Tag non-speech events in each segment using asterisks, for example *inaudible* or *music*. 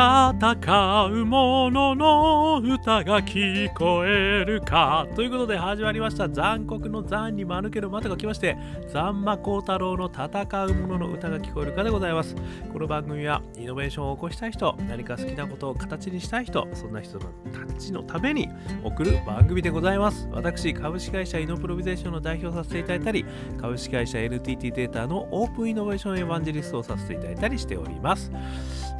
戦う者の歌が聞こえるか。ということで始まりました。残酷の残に間抜けるまたが来ましてザンマコ太郎の戦う者の歌が聞こえるかでございます。この番組はイノベーションを起こしたい人何か好きなことを形にしたい人そんな人たちのために送る番組でございます。私株式会社イノプロビゼーションの代表させていただいたり株式会社 NTT データのオープンイノベーションエヴァンジェリストをさせていただいたりしております。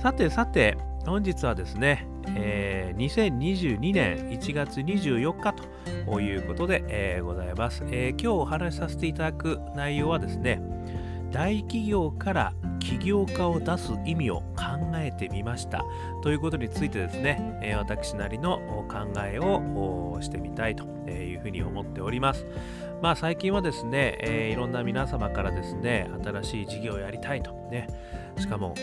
さてさて本日はですね、えー、2022年1月24日ということで、えー、ございます、えー、今日お話しさせていただく内容はですね大企業から起業家を出す意味を考えてみました。ということについてですね、えー、私なりの考えをしてみたいというふうに思っております。まあ最近はですね、えー、いろんな皆様からですね新しい事業をやりたいとね。しかも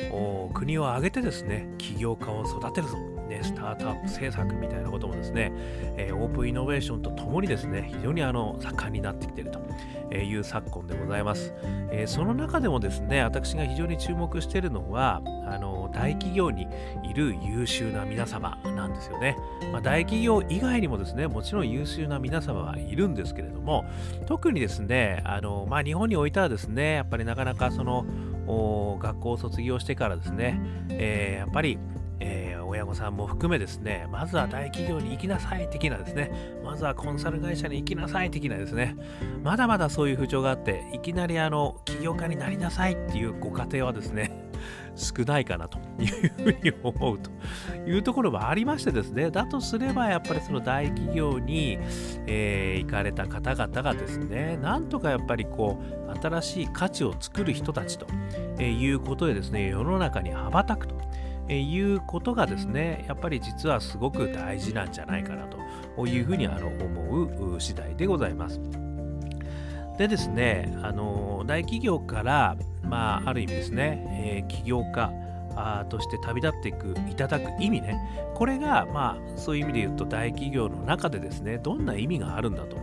国を挙げてですね起業家を育てるぞ、ね、スタートアップ政策みたいなこともですね、えー、オープンイノベーションとともにですね非常にあの盛んになってきているという昨今でございます、えー、その中でもですね私が非常に注目しているのはあの大企業にいる優秀な皆様なんですよね、まあ、大企業以外にもですねもちろん優秀な皆様はいるんですけれども特にですねあの、まあ、日本においてはですねやっぱりなかなかその学校を卒業してからですね、えー、やっぱり、親御さんも含めですね、まずは大企業に行きなさい的なですね、まずはコンサル会社に行きなさい的なですね、まだまだそういう風潮があって、いきなりあの起業家になりなさいっていうご家庭はですね、*laughs* 少ないかなというふうに思うというところもありましてですね、だとすればやっぱりその大企業に、えー、行かれた方々がですね、なんとかやっぱりこう、新しい価値を作る人たちということでですね、世の中に羽ばたくと。いうことがですね、やっぱり実はすごく大事なんじゃないかなというふうにあの思う次第でございます。でですね、あの大企業から、まあ、ある意味ですね、えー、起業家として旅立っていくいただく意味ねこれがまあそういう意味で言うと大企業の中でですねどんな意味があるんだと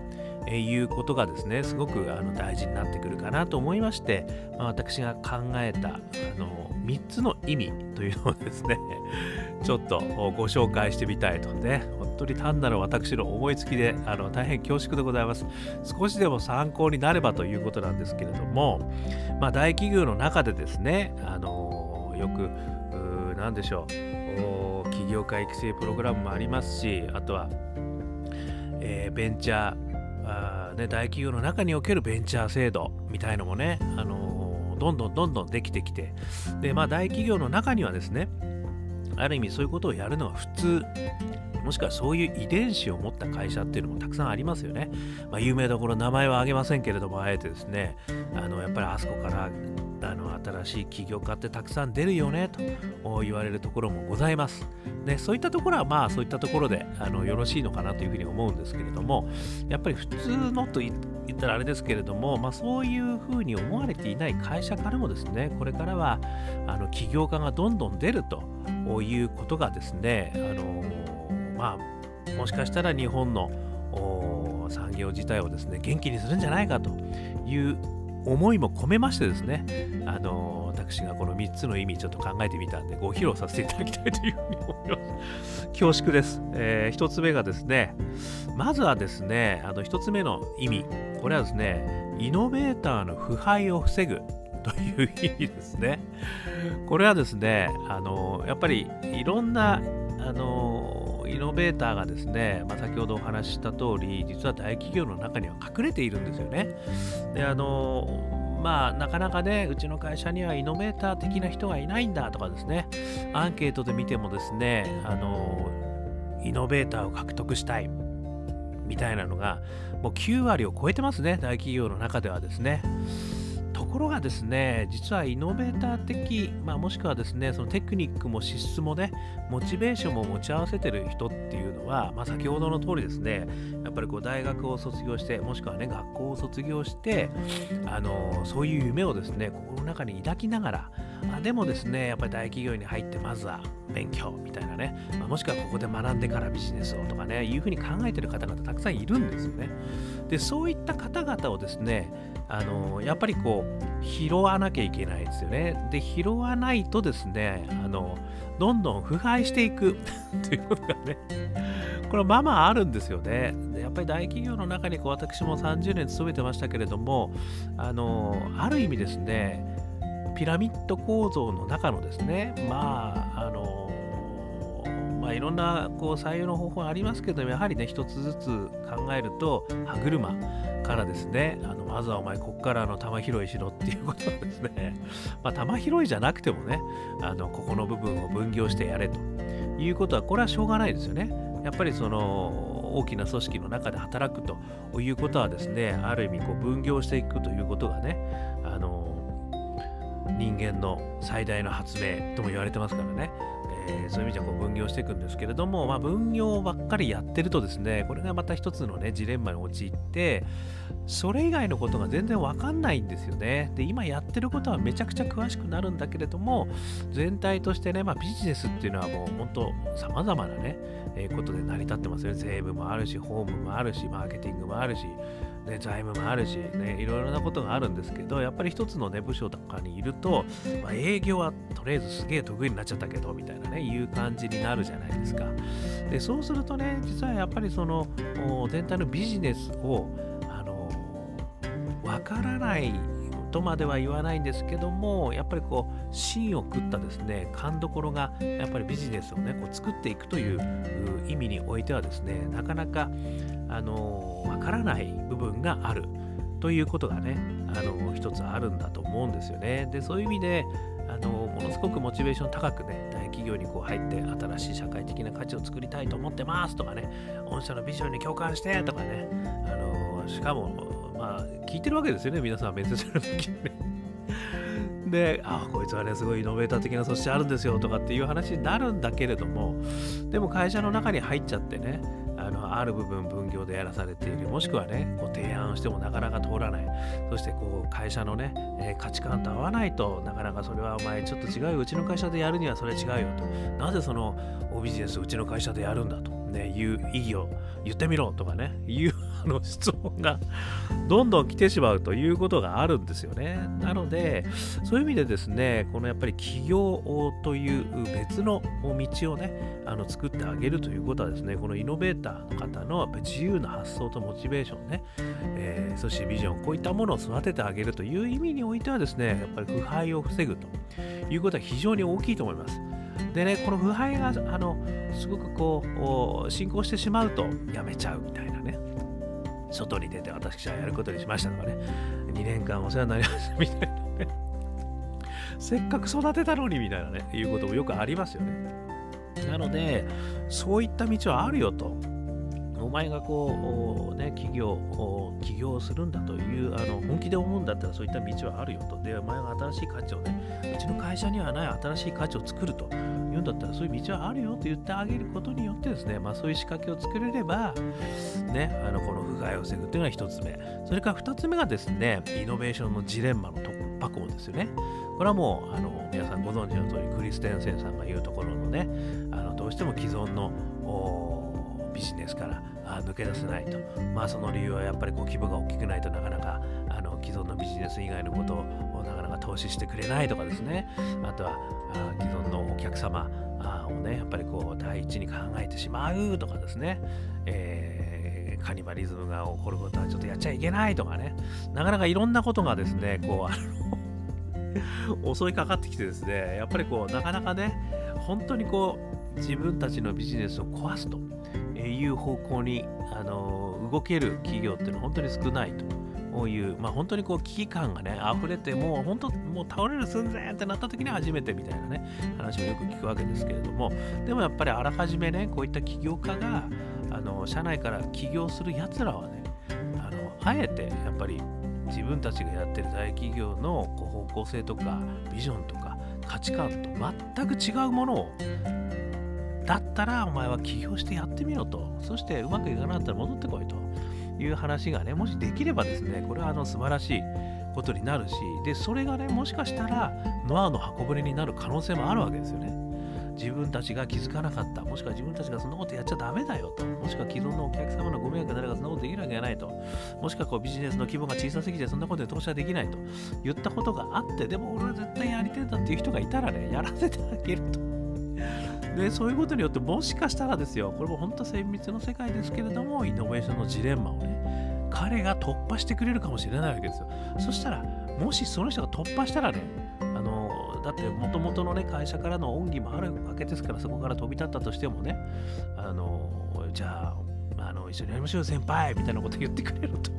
いうことがですねすごくあの大事になってくるかなと思いまして、まあ、私が考えたあの3つの意味というのをですね *laughs* ちょっとご紹介してみたいとね本当に単なる私の思いつきであの大変恐縮でございます。少しでも参考になればということなんですけれども、まあ、大企業の中でですねあのよく何でしょう起業家育成プログラムもありますしあとは、えー、ベンチャーあね、大企業の中におけるベンチャー制度みたいのもね、あのー、どんどんどんどんできてきて、で、まあ大企業の中にはですね、ある意味そういうことをやるのは普通もしくはそういう遺伝子を持った会社っていうのもたくさんありますよね。まあ、有名どころ名前は挙げませんけれども、あえてですね、あのやっぱりあそこからあの新しい起業家ってたくさん出るよねと言われるところもございます。でそういったところはまあそういったところであのよろしいのかなというふうに思うんですけれどもやっぱり普通のと言ったらあれですけれども、まあ、そういうふうに思われていない会社からもですねこれからはあの起業家がどんどん出るということがですねあのまあもしかしたら日本の産業自体をですね元気にするんじゃないかという思いも込めましてですね、あの私がこの3つの意味ちょっと考えてみたんで、ご披露させていただきたいというふうに思います。恐縮です。えー、1つ目がですね、まずはですね、あの1つ目の意味、これはですね、イノベーターの腐敗を防ぐという意味ですね。これはですね、あのやっぱりいろんな、あのイノベーターがですね、まあ、先ほどお話しした通り、実は大企業の中には隠れているんですよね。で、あの、まあ、なかなかね、うちの会社にはイノベーター的な人がいないんだとかですね、アンケートで見てもですね、あの、イノベーターを獲得したいみたいなのが、もう9割を超えてますね、大企業の中ではですね。ところがですね、実はイノベーター的、まあ、もしくはですね、そのテクニックも資質もね、モチベーションも持ち合わせてる人っていうのは、まあ、先ほどの通りですね、やっぱりこう大学を卒業して、もしくはね、学校を卒業して、あのそういう夢をですね、心の中に抱きながら、あでもですね、やっぱり大企業に入って、まずは勉強みたいなね、まあ、もしくはここで学んでからビジネスをとかね、いうふうに考えてる方々たくさんいるんですよね。で、そういった方々をですね、あのやっぱりこう拾わなきゃいけないですよね。で、拾わないとですね、あの、どんどん腐敗していく *laughs* ということがね、これまあまああるんですよね。やっぱり大企業の中にこう私も30年勤めてましたけれども、あの、ある意味ですね、ピラミッド構造の中のですね、まあ、あの、まあ、いろんなこう採用の方法ありますけどやはりね一つずつ考えると歯車からですねあのまずはお前こっからの玉拾いしろっていうことですね、*laughs* まあ、玉拾いじゃなくてもねあのここの部分を分業してやれと。いうことはこれはしょうがないですよね。やっぱりその大きな組織の中で働くということはですねある意味こう分業していくということがねあの人間の最大の発明とも言われてますからね。えー、そういう意味じゃこう分業していくんですけれども、まあ、分業ばっかりやってるとですねこれがまた一つのねジレンマに陥ってそれ以外のことが全然わかんないんですよね。で今やってることはめちゃくちゃ詳しくなるんだけれども全体としてね、まあ、ビジネスっていうのはもう本当さまざまなね、えー、ことで成り立ってますよね。税務もあるしホームもあるしマーケティングもあるしね、財務もあるし、ね、いろいろなことがあるんですけど、やっぱり一つの、ね、部署とかにいると、まあ、営業はとりあえずすげえ得意になっちゃったけど、みたいなね、いう感じになるじゃないですか。で、そうするとね、実はやっぱりその、全体のビジネスを、あの、わからないとまでは言わないんですけども、やっぱりこう、芯を食ったですね、勘どころが、やっぱりビジネスをね、こう作っていくという意味においてはですね、なかなか、あのわからない部分があるということがねあの一つあるんだと思うんですよね。でそういう意味であのものすごくモチベーション高くね大企業にこう入って新しい社会的な価値を作りたいと思ってますとかね御社のビジョンに共感してとかねあのしかもまあ聞いてるわけですよね皆さん面接する時にね。*laughs* で、あこいつはね、すごいイノベーター的な素質あるんですよとかっていう話になるんだけれども、でも会社の中に入っちゃってね、あのある部分分業でやらされている。もしくはねこう提案してもなかなか通らない。そしてこう会社のね、えー、価値観と合わないとなかなかそれはお前ちょっと違ううちの会社でやるにはそれ違うよと。なぜそのビジネスうちの会社でやるんだと、ね、いう意義を言ってみろとかね *laughs* いうあの質問がどんどん来てしまうということがあるんですよね。なので、そういう意味でですね、このやっぱり起業という別の道をね、あの作ってあげるということはですね、このイノベーターの方のやっぱ自由な発想とモチベーションね、えー、そしてビジョン、こういったものを育ててあげるという意味においてはですね、やっぱり腐敗を防ぐということは非常に大きいと思います。でね、この腐敗が、あの、すごくこう、進行してしまうと、やめちゃうみたいなね。外に出て私はやることにしましたとかね、2年間お世話になりましたみたいなね、せっかく育てたのにみたいなね、いうこともよくありますよね。なので、そういった道はあるよと。お前がこう、ね、企業、起業するんだという、あの本気で思うんだったらそういった道はあるよと。で、お前が新しい価値をね、うちの会社にはない新しい価値を作ると言うんだったらそういう道はあるよと言ってあげることによってですね、まあ、そういう仕掛けを作れれば、ね、あのこの不害を防ぐというのが1つ目。それから2つ目がですね、イノベーションのジレンマの突破口ですよね。これはもうあの皆さんご存知の通り、クリステンセンさんが言うところのね、あのどうしても既存のビジネスから抜け出せないと。まあその理由はやっぱりこう規模が大きくないとなかなかあの既存のビジネス以外のことをなかなか投資してくれないとかですね。あとはあ既存のお客様をね、やっぱりこう第一に考えてしまうとかですね。えー、カニバリズムが起こることはちょっとやっちゃいけないとかね。なかなかいろんなことがですね、こう、あの *laughs* 襲いかかってきてですね、やっぱりこう、なかなかね、本当にこう、自分たちのビジネスを壊すという方向に、あの動ける企業っていうのは本当に少ないと。ういう、まあ、本当にこう危機感がね、溢れて、もう本当、もう倒れる寸前ってなった時に初めてみたいなね、話もよく聞くわけですけれども、でもやっぱりあらかじめね、こういった起業家が、あの社内から起業するやつらはね、あのあえてやっぱり自分たちがやってる大企業のこう方向性とかビジョンとか価値観と全く違うものをだったらお前は起業してやってみろと。そしてうまくいかなかったら戻ってこいと。いう話がねもしできればですねこれはあの素晴らしいことになるしでそれがねもしかしたらノアの箱舟になる可能性もあるわけですよね。自分たちが気づかなかった。もしくは自分たちがそんなことやっちゃダメだよと。もしくは既存のお客様のご迷惑になるかそんなことできるわけがないと。もしくはこうビジネスの規模が小さすぎてそんなことで投資はできないと言ったことがあってでも俺は絶対やりてんだっていう人がいたらねやらせてあげると。でそういうことによってもしかしたらですよこれも本当精密の世界ですけれどもイノベーションのジレンマをね彼が突破してくれるかもしれないわけですよ。そしたらもしその人が突破したらねあのだってもともとのね会社からの恩義もあるわけですからそこから飛び立ったとしてもねあのじゃああの一緒にやりましょう先輩みたいなこと言ってくれると。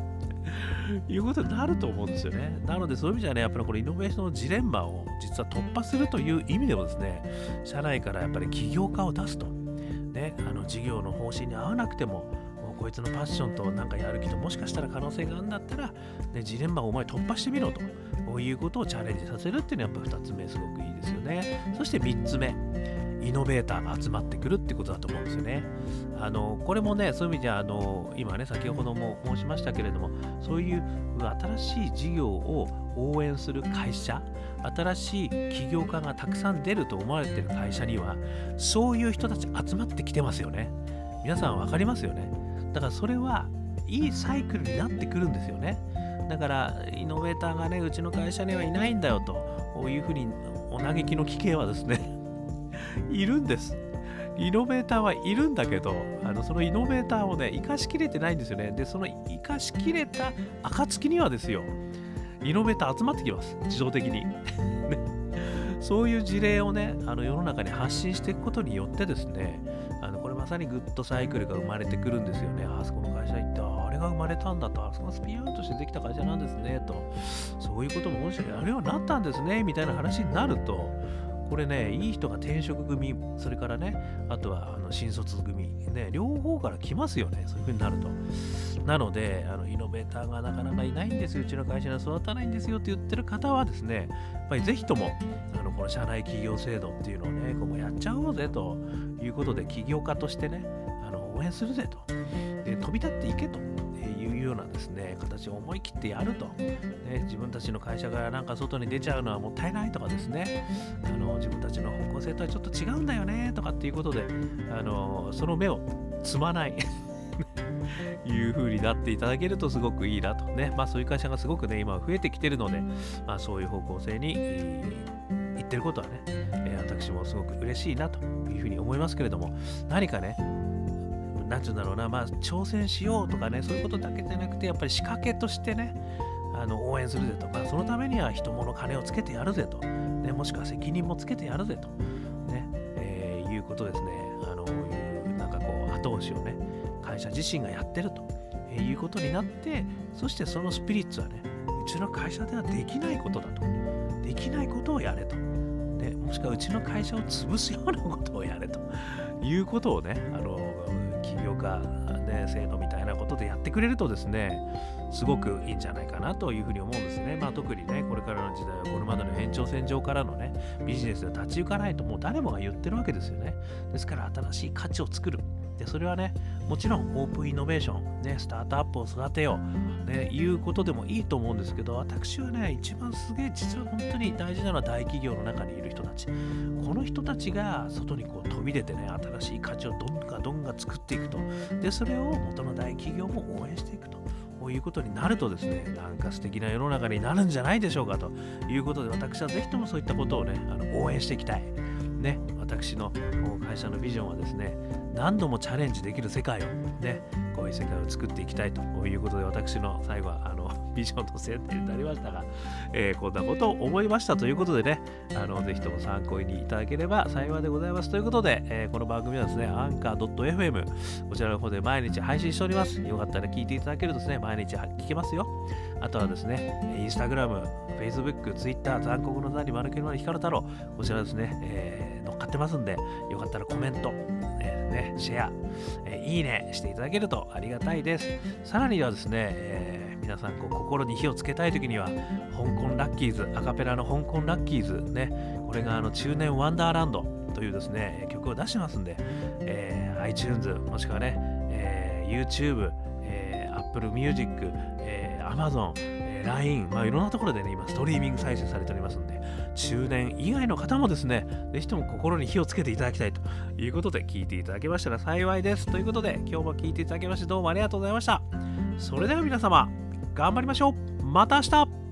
*laughs* いうことになると思うんですよね。なのでそういう意味じゃね、やっぱりこのイノベーションのジレンマを実は突破するという意味でもですね、社内からやっぱり起業家を出すと。ね、あの事業の方針に合わなくても、もうこいつのパッションとなんかやる気ともしかしたら可能性があるんだったら、ね、ジレンマをお前突破してみろと。こういうことをチャレンジさせるっていうのはやっぱ2つ目すごくいいですよね。そして3つ目。イノベーターが集まってくるってことだと思うんですよね。あのこれもね、そういう意味じゃあの今ね、先ほども申しましたけれども、そういう新しい事業を応援する会社、新しい起業家がたくさん出ると思われてる会社には、そういう人たち集まってきてますよね。皆さん分かりますよね。だからそれはいいサイクルになってくるんですよね。だからイノベーターがね、うちの会社にはいないんだよというふうにお嘆きの聞けはですねいるんです。イノベーターはいるんだけど、あのそのイノベーターをね、生かしきれてないんですよね。で、その生かしきれた暁にはですよ、イノベーター集まってきます、自動的に。*laughs* ね、そういう事例をね、あの世の中に発信していくことによってですね、あのこれまさにグッドサイクルが生まれてくるんですよね。あそこの会社行って、あれが生まれたんだと、あそこがスピンアウトしてできた会社なんですね、と。そういうことももしやるようになったんですね、みたいな話になると、これね、いい人が転職組、それからね、あとはあの新卒組、ね、両方から来ますよね、そういう風になると。なので、あのイノベーターがなかなかいないんですよ、うちの会社には育たないんですよって言ってる方はですね、やっぱりぜひとも、あのこの社内企業制度っていうのをね、ここやっちゃおうぜということで、起業家としてね、あの応援するぜと。で飛び立っていけと。うなですね形を思い切ってやると、ね、自分たちの会社がなんか外に出ちゃうのはもったいないとかですね。あの自分たちの方向性とはちょっと違うんだよねとかっていうことであのその目をつまない。*laughs* いう風になっていただけるとすごくいいなと。ね、まあそういう会社がすごくね、今増えてきてるので、まあそういう方向性に言ってることはね、えー、私もすごく嬉しいなというふうに思いますけれども、何かね、なんて言うんだろうな、まあ、挑戦しようとかね、そういうことだけじゃなくて、やっぱり仕掛けとしてね、あの応援するぜと。か、そのためには人物金をつけてやるぜと、ね、もしくは責任もつけてやるぜと、ねえー、いうことですね、あのなんかこう後押しをね、会社自身がやってると、えー、いうことになって、そしてそのスピリッツはね、うちの会社ではできないことだと、できないことをやれと、ね、もしくはうちの会社を潰すようなことをやれと。いうことをね、あの起業家、ね、制度みたいなことでやってくれるとですね、すごくいいんじゃないかなというふうに思うんですね。まあ、特にね、これからの時代はこれまでの延長線上からのね、ビジネスで立ち行かないともう誰もが言ってるわけですよね。ですから新しい価値を作る。で、それはね、もちろんオープンイノベーション、ね、スタートアップを育てよう、ね、いうことでもいいと思うんですけど、私はね、一番すげえ、実は本当に大事なのは大企業の中にいる人たち。この人たちが外にこう飛び出てね、新しい価値をどんがどんが作っていくと。で、それを元の大企業も応援していくと。こういうことになるとですね、なんか素敵な世の中になるんじゃないでしょうかということで、私はぜひともそういったことをね、あの応援していきたい。ね、私の会社のビジョンはですね、何度もチャレンジできる世界をね、こういう世界を作っていきたいということで、私の最後はあのビジョンの宣伝になりましたが、えー、こんなことを思いましたということでね、あのぜひとも参考にいただければ幸いでございますということで、えー、この番組はですね、アンカー .fm、こちらの方で毎日配信しております。よかったら聞いていただけるとですね、毎日聞けますよ。あとはですね、インスタグラム、Facebook、Twitter、残酷の座に丸けるまで光る太郎、こちらですね、えー、乗っかってますんで、よかったらコメント、えー、ね、シェア、えー、いいねしていただけるとありがたいです。さらにはですね、えー、皆さんこう心に火をつけたい時には香港ラッキーズアカペラの香港ラッキーズねこれがあの中年ワンダーランドというですね曲を出してますんで、えー、iTunes もしくはね、えー、YouTube、え、Apple Music、えー、Amazon、えー、LINE、まあ、いろんなところでね今ストリーミング再生されておりますんで中年以外の方もですねぜひとも心に火をつけていただきたいということで聞いていただけましたら幸いです。ということで今日も聞いていただきましてどうもありがとうございました。それでは皆様頑張りましょう。また明日。